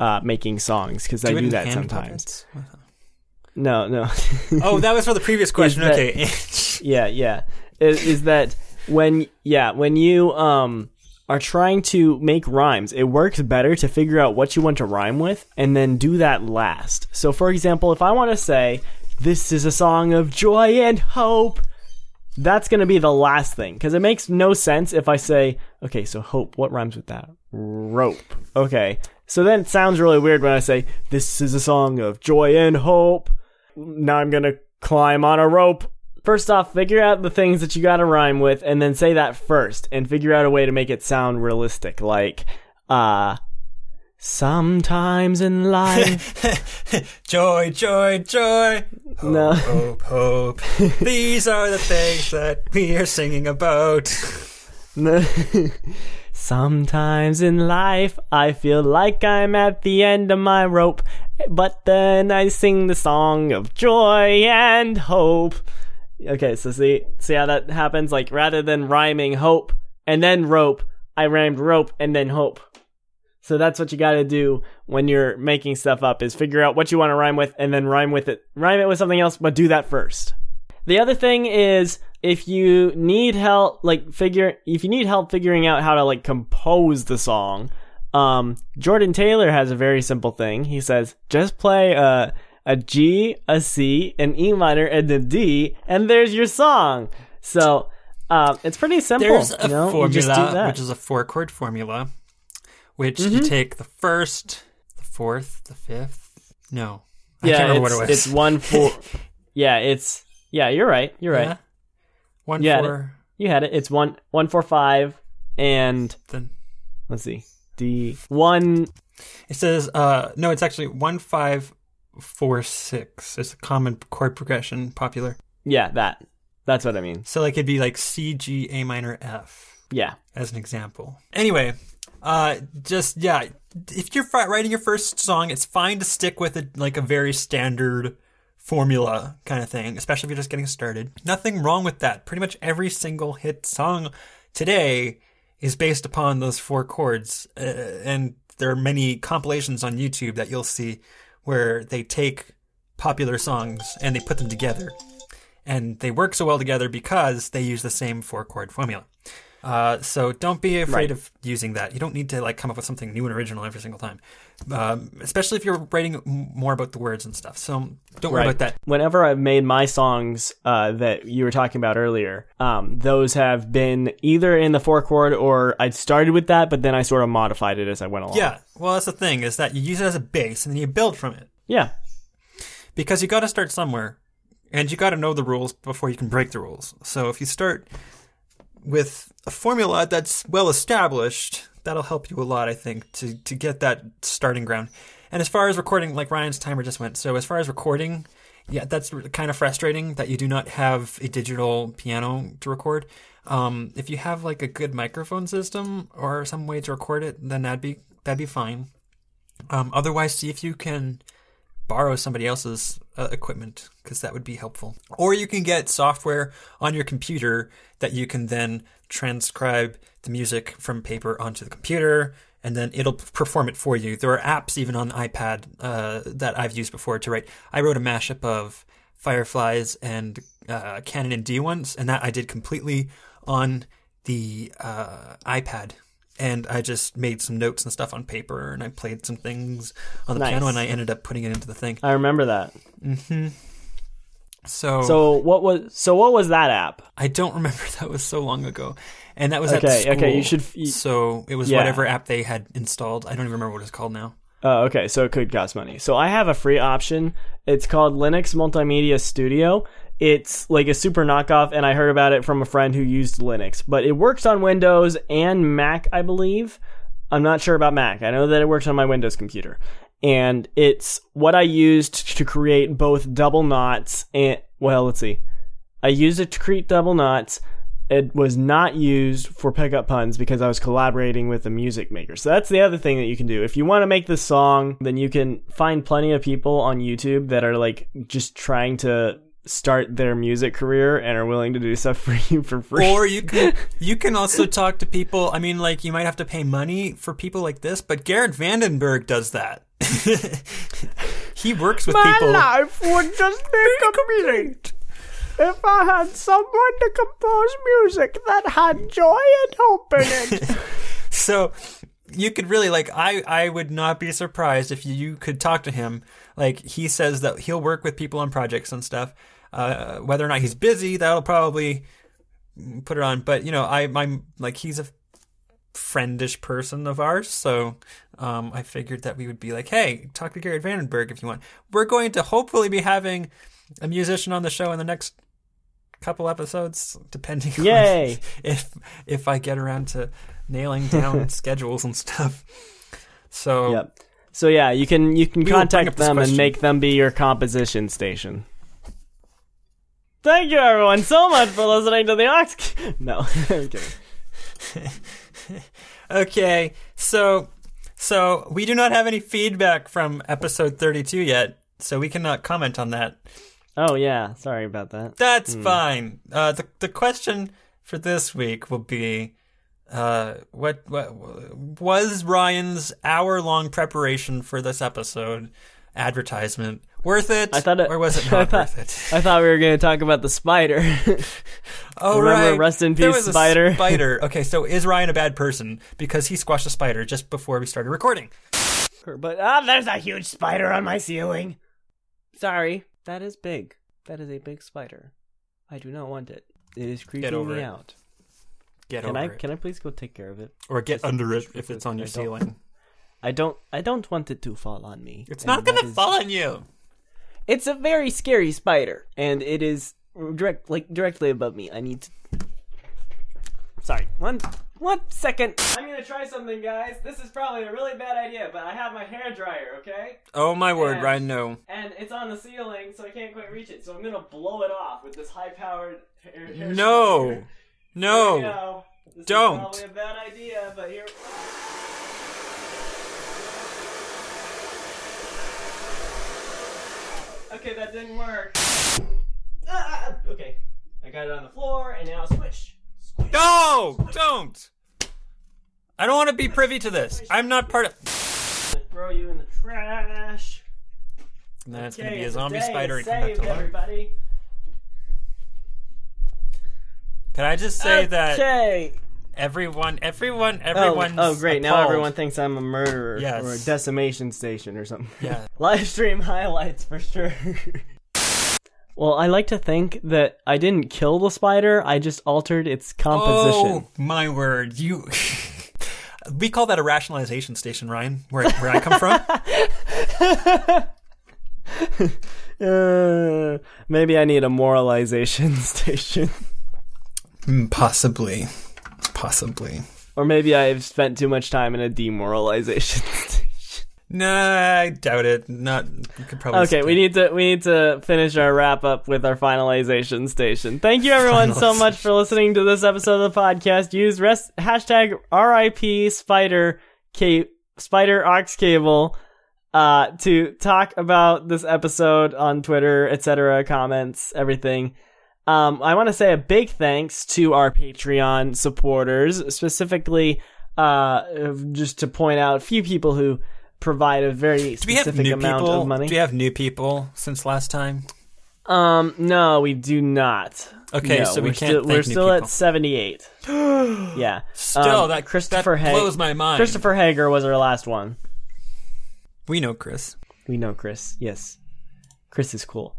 uh, making songs because I do that sometimes. No, no. Oh, that was for the previous question. that- okay. yeah, yeah. Is, is that when yeah when you um are trying to make rhymes, it works better to figure out what you want to rhyme with and then do that last. So, for example, if I want to say this is a song of joy and hope. That's going to be the last thing because it makes no sense if I say, okay, so hope, what rhymes with that? Rope. Okay. So then it sounds really weird when I say, this is a song of joy and hope. Now I'm going to climb on a rope. First off, figure out the things that you got to rhyme with and then say that first and figure out a way to make it sound realistic. Like, uh, sometimes in life. joy, joy, joy. Hope, No. hope, hope. These are the things that we are singing about. Sometimes in life, I feel like I'm at the end of my rope, but then I sing the song of joy and hope. Okay, so see, see how that happens? Like, rather than rhyming hope and then rope, I rhymed rope and then hope. So that's what you gotta do when you're making stuff up, is figure out what you want to rhyme with and then rhyme with it. Rhyme it with something else, but do that first. The other thing is if you need help like figure if you need help figuring out how to like compose the song, um Jordan Taylor has a very simple thing. He says just play a a G, a C, an E minor, and a D, and there's your song. So um, it's pretty simple. There's a you know? You just do formula, that. which is a four chord formula, which Mm-hmm. you take the first, the fourth, the fifth. No. I yeah, can't remember it's, what it was. it's one four. yeah, it's yeah. You're right. You're right. Yeah. One, You had four, You had it. It's one one four five, and then let's see, D one. it says, uh, no, it's actually one, five, four, six. It's a common chord progression, popular. Yeah, that. That's what I mean. So like it'd be like C, G, A minor, F. Yeah. as an example. Anyway, uh, just yeah, if you're writing your first song, it's fine to stick with a, like a very standard formula kind of thing, especially if you're just getting started. Nothing wrong with that. Pretty much every single hit song today is based upon those four chords, uh, and there are many compilations on YouTube that you'll see where they take popular songs and they put them together and they work so well together because they use the same four chord formula. Uh, so don't be afraid Right. of using that. You don't need to like come up with something new and original every single time, um, especially if you're writing more about the words and stuff. So don't worry Right. about that. Whenever I've made my songs uh, that you were talking about earlier, um, those have been either in the four chord or I started with that, but then I sort of modified it as I went along. Yeah, well, that's the thing is that you use it as a base and then you build from it Yeah. because you got to start somewhere, and you got to know the rules before you can break the rules. So if you start with a formula that's well established, that'll help you a lot, I think, to to get that starting ground. And as far as recording, like Ryan's timer just went. So as far as recording, yeah, that's kind of frustrating that you do not have a digital piano to record. Um, if you have like a good microphone system or some way to record it, then that'd be that'd be fine. Um, otherwise, see if you can borrow somebody else's uh, equipment because that would be helpful. Or you can get software on your computer that you can then transcribe the music from paper onto the computer and then it'll perform it for you. There are apps even on iPad uh, that I've used before to write. I wrote a mashup of Fireflies and uh, Canon and D ones, and that I did completely on the uh, iPad. And I just made some notes and stuff on paper, and I played some things on the Nice. piano, and I ended up putting it into the thing. I remember that. Mm-hmm. So, So what was so what was that app? I don't remember that was so long ago, and that was at Okay, school. okay, you should- you- so it was Yeah. whatever app they had installed. I don't even remember what it's called now. Oh, okay, so it could cost money. So I have a free option. It's called Linux Multimedia Studio. It's like a super knockoff, and I heard about it from a friend who used Linux. But it works on Windows and Mac, I believe. I'm not sure about Mac. I know that it works on my Windows computer. and it's what I used to create both double knots and well, let's see. I used it to create double knots. It was not used for pickup puns because I was collaborating with a music maker. So that's the other thing that you can do. If you want to make this song, then you can find plenty of people on YouTube that are like just trying to start their music career and are willing to do stuff for you for free. Or you can you can also talk to people. I mean, like you might have to pay money for people like this, but Garrett Vandenberg does that. he works with My people. life would just be complete if I had someone to compose music that had joy and hope in it. So you could really like I I would not be surprised if you could talk to him. Like he says that he'll work with people on projects and stuff. Uh, whether or not he's busy, that'll probably put it on. But you know, I I'm like he's a friendish person of ours, so um, I figured that we would be like, hey, talk to Garrett Vandenberg if you want. We're going to hopefully be having a musician on the show in the next couple episodes, depending Yay. on if if I get around to nailing down schedules and stuff. So Yep. So yeah, you can you can We contact them and make them be your composition station. Thank you everyone so much for listening to the Aux. No, I'm kidding. Okay, so so we do not have any feedback from episode 32 yet, so we cannot comment on that. Oh yeah, sorry about that. That's fine. Uh, the the question for this week will be, uh, what what was Ryan's hour long preparation for this episode advertisement worth it? I thought it, or was it not thought, worth it? I thought we were going to talk about the spider. Oh Remember right, Rest in There Peace was a Spider? spider. Okay, so is Ryan a bad person because he squashed a spider just before we started recording? but ah, there's a huge spider on my ceiling. Sorry, that is big. That is a big spider. I do not want it. It is creeping over me it. out. Get Can over I it, can I please go take care of it? or get just- under it if it's on your I ceiling. I don't I don't want it to fall on me. It's not gonna is- fall on you. It's a very scary spider, and it is direct like directly above me. I need to. Sorry, one one second. I'm gonna try something, guys. This is probably a really bad idea, but I have my hair dryer, okay? Oh my word, Yeah. Ryan! No. And it's on the ceiling, so I can't quite reach it. So I'm gonna blow it off with this high-powered hair. hair No. dryer. No. Don't. Probably a bad idea, but here. Okay, that didn't work. Ah, okay, I got it on the floor, and now squish. Squish. No! Don't! I don't want to be privy to this. I'm not part of. I'm throw you in the trash. And then it's Okay, gonna be a zombie spider and come back saved, to life. everybody. Can I just say that Okay. Everyone, everyone, Oh, everyone's oh, great! Now everyone thinks I'm a murderer Yes. or a decimation station or something. Yeah. Live stream highlights for sure. well, I like to think that I didn't kill the spider. I just altered its composition. Oh my word! You. we call that a rationalization station, Ryan. Where where I come from. Uh, maybe I need a moralization station, Mm, Possibly. Possibly. or maybe I've spent too much time in a demoralization station. Nah, I doubt it. Not. You could probably. Okay, we need to we need to finish our wrap up with our finalization station. Thank you everyone so much for listening to this episode of the podcast. Use rest, hashtag RIP Spider Ca- Spider Aux Cable uh, to talk about this episode on Twitter, etc. Comments, everything. Um, I want to say a big thanks to our Patreon supporters, specifically, uh, just to point out a few people who provide a very Do we have specific new amount people? of money. Do we have new people since last time? Um, no, we do not. Okay, No, so we we're can't Still, we're still at seventy-eight. yeah. Still, Um, that Christopher that blows my mind. Christopher Hager was our last one. we know Chris. We know Chris. Yes, Chris is cool.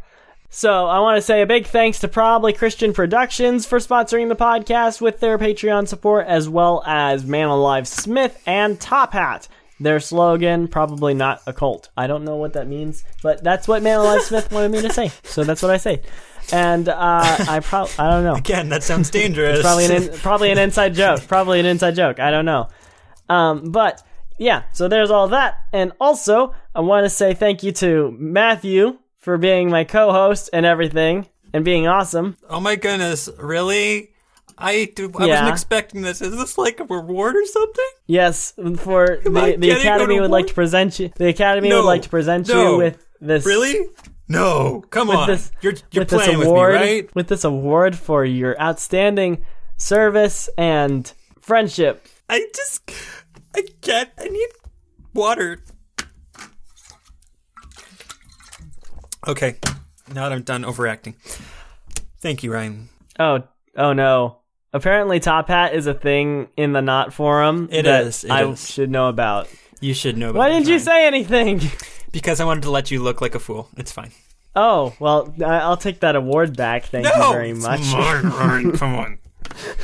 So I want to say a big thanks to Probably Christian Productions for sponsoring the podcast with their Patreon support, as well as Man Alive Smith and Top Hat. Their slogan, probably not a cult. I don't know what that means, but that's what Man Alive Smith wanted me to say, so that's what I say. And uh, I probably I don't know. Again, that sounds dangerous. probably an in, probably an inside joke. Probably an inside joke. I don't know. Um, but yeah, so there's all that, and also I want to say thank you to Matthew for being my co-host and everything and being awesome. Oh my goodness, really? I, do, I Yeah. wasn't expecting this. Is this like a reward or something? Yes, for I the, the Academy would like to present you. The Academy No, would like to present no. you with this. Really? No, come With on. this, you're you're with this playing award, with me, right? With this award for your outstanding service and friendship. I just, I can't. I need water. Okay, now that I'm done overacting. Thank you, Ryan. Oh, oh no. Apparently, Top Hat is a thing in the Not forum. It that is, it I is. should know about. You should know. About Why didn't you Ryan. say anything? Because I wanted to let you look like a fool. It's fine. Oh, well, I- I'll take that award back. Thank you very It's much. mine, Ryan. Come on.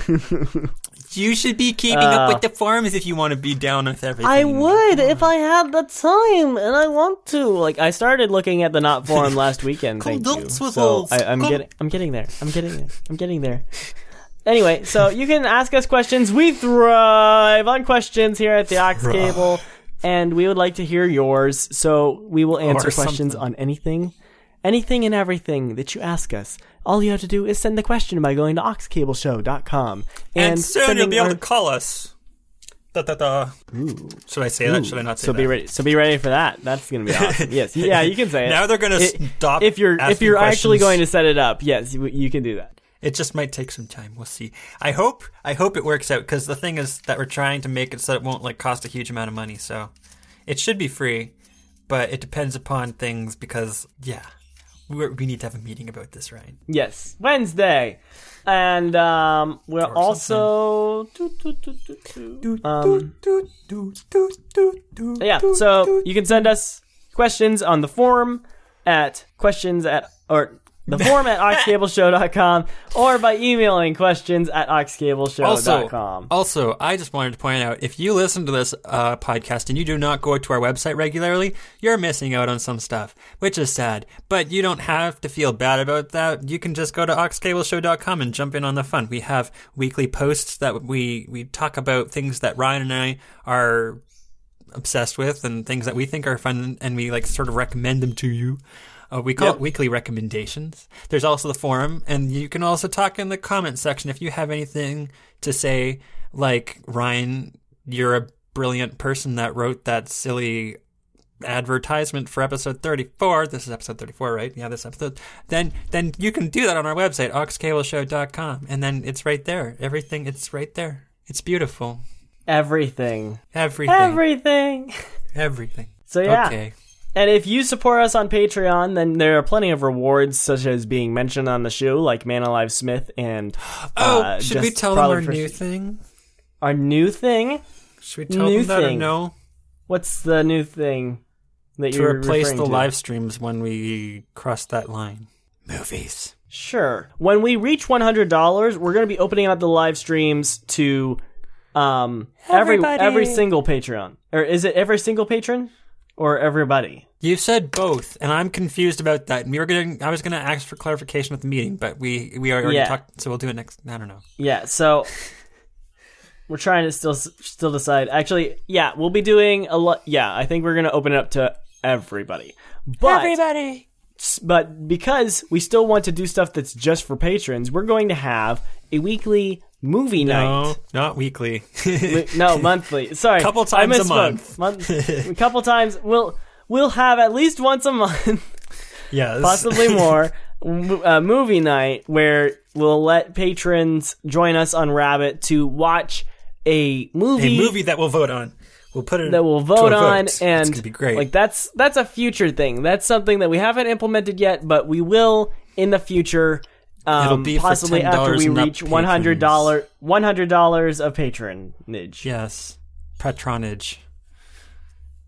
you should be keeping Uh, up with the forums if you want to be down with everything. I would if I had the time, and I want to. Like, I started looking at the Not forum last weekend. Thank you. So I, I'm con- getting, I'm getting there. I'm getting there. I'm getting there. Anyway, so you can ask us questions. We thrive on questions here at the Aux Cable, and we would like to hear yours. So we will answer questions on anything, anything and everything that you ask us. All you have to do is send the question by going to auxcableshow.com and, And, soon you'll be able our- to call us. Da, da, da. Should I say that? Should I not say so that? be ready. So be ready for that. That's gonna be awesome. yes. Yeah, you can say it. Now they're gonna stop If you're if you're actually going to set it up, yes, you, you can do that. It just might take some time. We'll see. I hope. I hope it works out because the thing is that we're trying to make it so it won't like cost a huge amount of money. So it should be free, but it depends upon things because yeah, we're, we need to have a meeting about this, right? Yes, Wednesday, and um, we're Or also um, yeah. So you can send us questions on the forum at questions at or the forum at auxcableshow.com or by emailing questions at Also, auxcableshow.com. also, I just wanted to point out if you listen to this uh, podcast and you do not go to our website regularly, you're missing out on some stuff, which is sad. But you don't have to feel bad about that. You can just go to auxcableshow.com and jump in on the fun. We have weekly posts that we we talk about things that Ryan and I are obsessed with and things that we think are fun, and we like sort of recommend them to you. Uh, we call Yep. it weekly recommendations. There's also the forum, and you can also talk in the comment section if you have anything to say. Like Ryan, you're a brilliant person that wrote that silly advertisement for episode 34 this is episode 34 right yeah this episode then then you can do that on our website auxcableshow.com and then it's right there everything it's right there it's beautiful Everything, everything everything. everything So yeah. okay And if you support us on Patreon, then there are plenty of rewards, such as being mentioned on the show, like Man Alive Smith and oh uh, should we tell them our for- new thing our new thing. should we tell New them that thing. or no What's the new thing that to you're replace referring the to? live streams when we cross that line movies Sure. When we reach one hundred dollars, we're going to be opening up the live streams to um every every single Patreon, or is it every single patron, or everybody? You said both, and I'm confused about that. We were going I was gonna ask for clarification at the meeting, but we we already Yeah. talked, so we'll do it next. I don't know. Yeah. So we're trying to still still decide. Actually, yeah, we'll be doing a lot. Yeah, I think we're going to open it up to everybody. But Everybody. but because we still want to do stuff that's just for patrons, we're going to have a weekly movie No, night. not weekly. No, monthly. Sorry, A Couple I times a misspoke. month. a couple times. We'll we'll have at least once a month, yes, possibly more, a uh, movie night where we'll let patrons join us on Rabbit to watch a movie, A movie that we'll vote on. We'll put it that we'll vote on, vote. and it's gonna be great. like that's that's a future thing. That's something that we haven't implemented yet, but we will in the future. Um, It'll be possibly after $10 we reach one hundred dollar one hundred dollars of patronage. yes, patronage,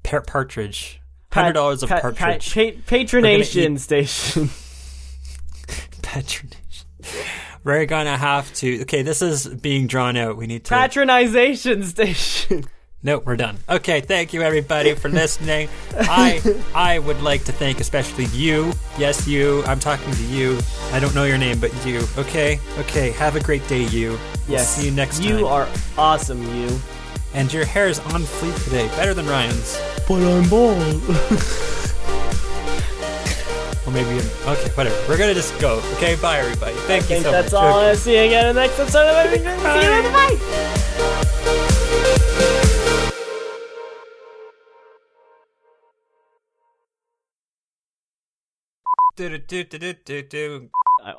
Par- partridge, hundred dollars of pa- pa- partridge, pa- patronation station. patronage. We're gonna have to. Okay, this is being drawn out. We need to. Patronization station. No, we're done. Okay, thank you everybody for listening. I I would like to thank especially you. Yes, you. I'm talking to you. I don't know your name, but you. Okay, okay. Have a great day, you. We'll Yes. see you next You time. You are awesome, you. and your hair is on fleek today, better than Ryan's. but I'm bald. Or maybe okay, whatever. We're gonna just go. Okay, bye everybody. Thank I you think so that's much. That's all. I'll see you again in the next episode of Everything. See you later. Bye.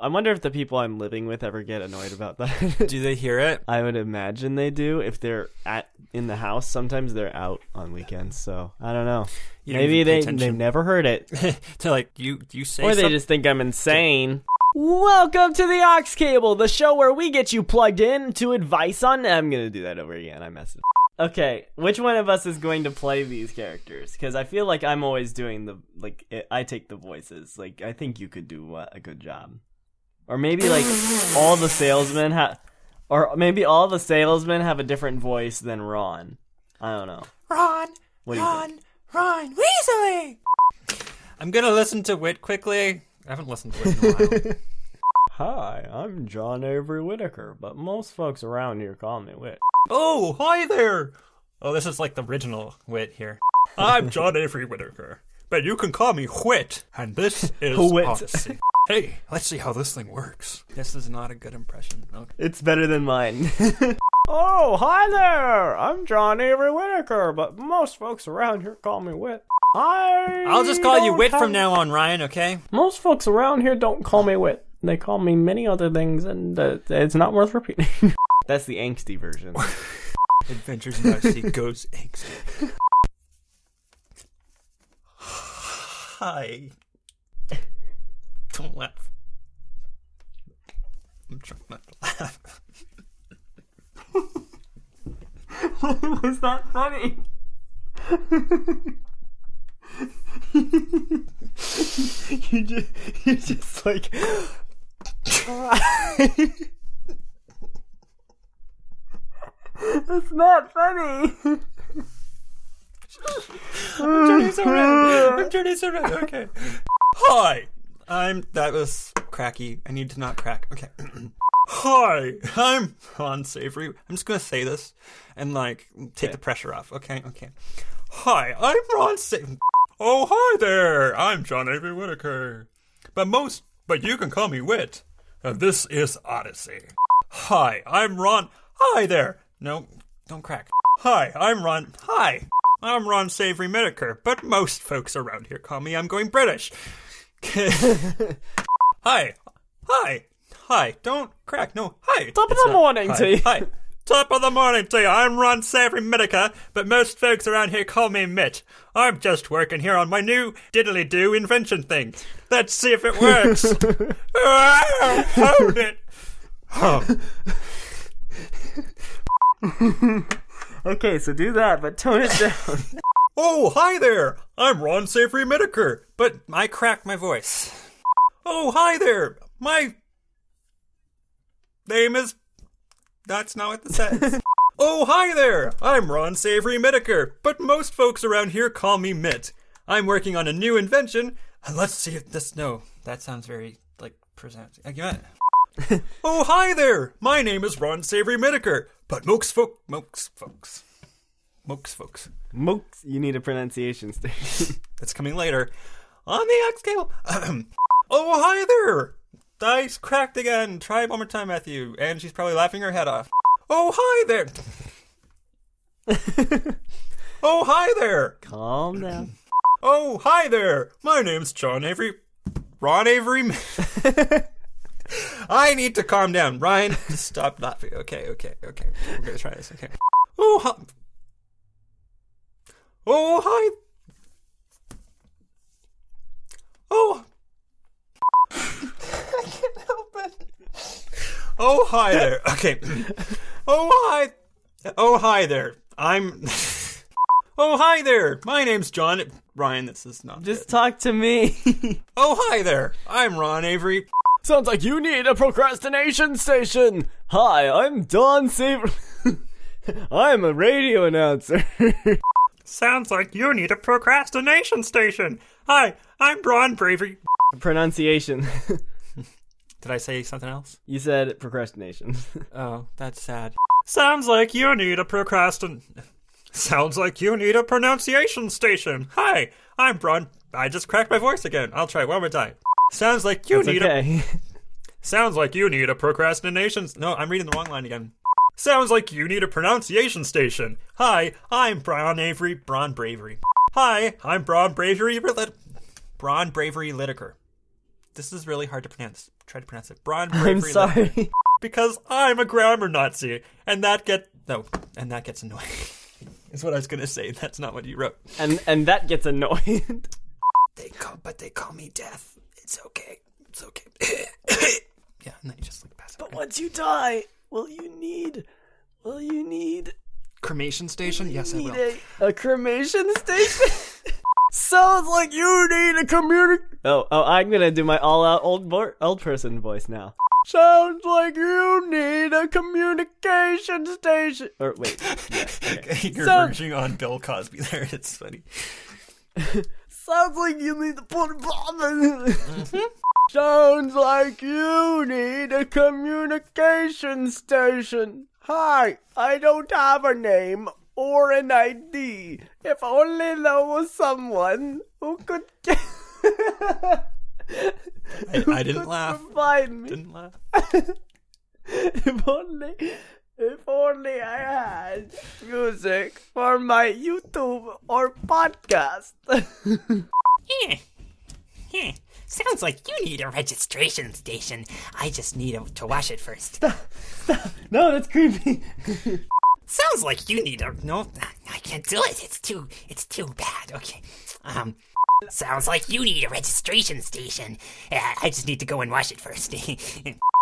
I, wonder if the people I'm living with ever get annoyed about that. Do they hear it? I would imagine they do if they're at in the house. Sometimes they're out on weekends, so I don't know. You Maybe they attention. they've never heard it, to like you you say or they just think I'm insane. Welcome to the Aux Cable, the show where we get you plugged in to advice on. I'm gonna do that over again. I messed it. up. Okay, which one of us is going to play these characters? Because I feel like I'm always doing the like it, I take the voices. Like I think you could do uh, a good job, or maybe like all the salesmen have, or maybe all the salesmen have a different voice than Ron. I don't know. Ron, What do you Ron, think? Ron, Weasley. I'm gonna listen to Whit quickly. I haven't listened to it in a while. Hi, I'm John Avery Whittaker, but most folks around here call me Whit. Oh, hi there. Oh, this is like the original Whit here. I'm John Avery Whittaker, but you can call me Whit, and this is Whit. Odyssey. Hey, let's see how this thing works. This is not a good impression. Okay. It's better than mine. Oh, hi there! I'm John Avery Whittaker, but most folks around here call me Whit. I I'll just call you don't Whit have- from now on, Ryan. Okay? Most folks around here don't call me Wit. They call me many other things, and uh, it's not worth repeating. That's the angsty version. Adventures in Odyssey goes angsty. Hi. Don't laugh. I'm trying not to laugh. Why Was that funny? you just, you just like. That's not funny. I'm turning so red. I'm turning so red. Okay. Hi. I'm. That was cracky. I need to not crack. Okay. Hi. I'm Ron Savory. I'm just gonna say this and like take the pressure off. Okay. Okay. Hi. I'm Ron Savory. Oh, hi there. I'm John Avery Whittaker. But most, but you can call me Whit. And this is Odyssey. Hi. I'm Ron. Hi there. No, don't crack. Hi. I'm Ron. Hi. I'm Ron Savory Whittaker, but most folks around here call me I'm going British. hi. Hi. Hi. Don't crack. No. Hi. Top of the morning hi. to you. Hi. Top of the morning to you. I'm Ron Savory Whittaker, but most folks around here call me Mitt. I'm just working here on my new diddly-do invention thing. Let's see if it works. Ah, Hold it. Okay, so do that, but tone it down. Oh, hi there! I'm Ron Savory Whittaker, but I cracked my voice. Oh, hi there! My name is. That's not what this says. oh, hi there! I'm Ron Savory Whittaker, but most folks around here call me Mitt. I'm working on a new invention, and let's see if this. No, that sounds very, like, present. Again. oh, hi there! My name is Ron Savory Whitaker, but most folk. Most folks. Most folks. Mooks, you need a pronunciation station. That's coming later. On the X cable. oh, hi there. Dice cracked again. Try it one more time, Matthew. And she's probably laughing her head off. Oh, hi there. oh, hi there. Calm down. Oh, hi there. My name's John Avery. Ron Avery. I need to calm down. Ryan, stop laughing. Okay, okay, okay. We're going to try this. Okay. Oh, hi. Oh, hi. Oh. Can't help it. Oh, hi there. Okay. Oh, hi. Oh, hi there. I'm. Oh, hi there. My name's John. Ryan, this is not. Just talk to me. Oh, hi there. I'm Ron Avery. Sounds like you need a procrastination station. Hi, I'm Don Saver. I'm a radio announcer. Sounds like you need a procrastination station. Hi, I'm Ron Bravery. Pronunciation. Did I say something else? you said procrastination. Oh, that's sad. Sounds like you need a procrastin. Sounds like you need a pronunciation station. Hi, I'm Braun. I just cracked my voice again. I'll try one more time. Sounds like you It's need a okay. Sounds like you need a procrastination. No, I'm reading the wrong line again. Sounds like you need a pronunciation station. Hi, I'm Braun Avery. Braun Bravery. Hi, I'm Braun Bravery. Braun Bravery Litaker. This is really hard to pronounce. Try to pronounce it. Braun Bravery. I'm sorry. Because I'm a grammar Nazi, and that get no, and that gets annoying. is what I was gonna say. That's not what you wrote. and and that gets annoyed. They call, but they call me Death. It's okay. It's okay. yeah, and then you just like pass it. but once you die, will you need? Will you need? Cremation station? Yes, I will. a, a cremation station? Sounds like you need a communic. Oh, oh! I'm gonna do my all-out old bo- old person voice now. Sounds like you need a communication station. Or wait, You're So- verging on Bill Cosby there. It's funny. sounds like you need to put Sounds like you need a communication station. Hi, I don't have a name or an ID. If only there was someone who could I, I didn't laugh. find me. Didn't laugh. If only, if only I had music for my YouTube or podcast. Eh. Sounds like you need a registration station. I just need to wash it first. Stop. Stop. no, that's creepy. Sounds like you need a no. I can't do it. It's too. It's too bad. Okay. Um. Sounds like you need a registration station. Uh, I just need to go and wash it first.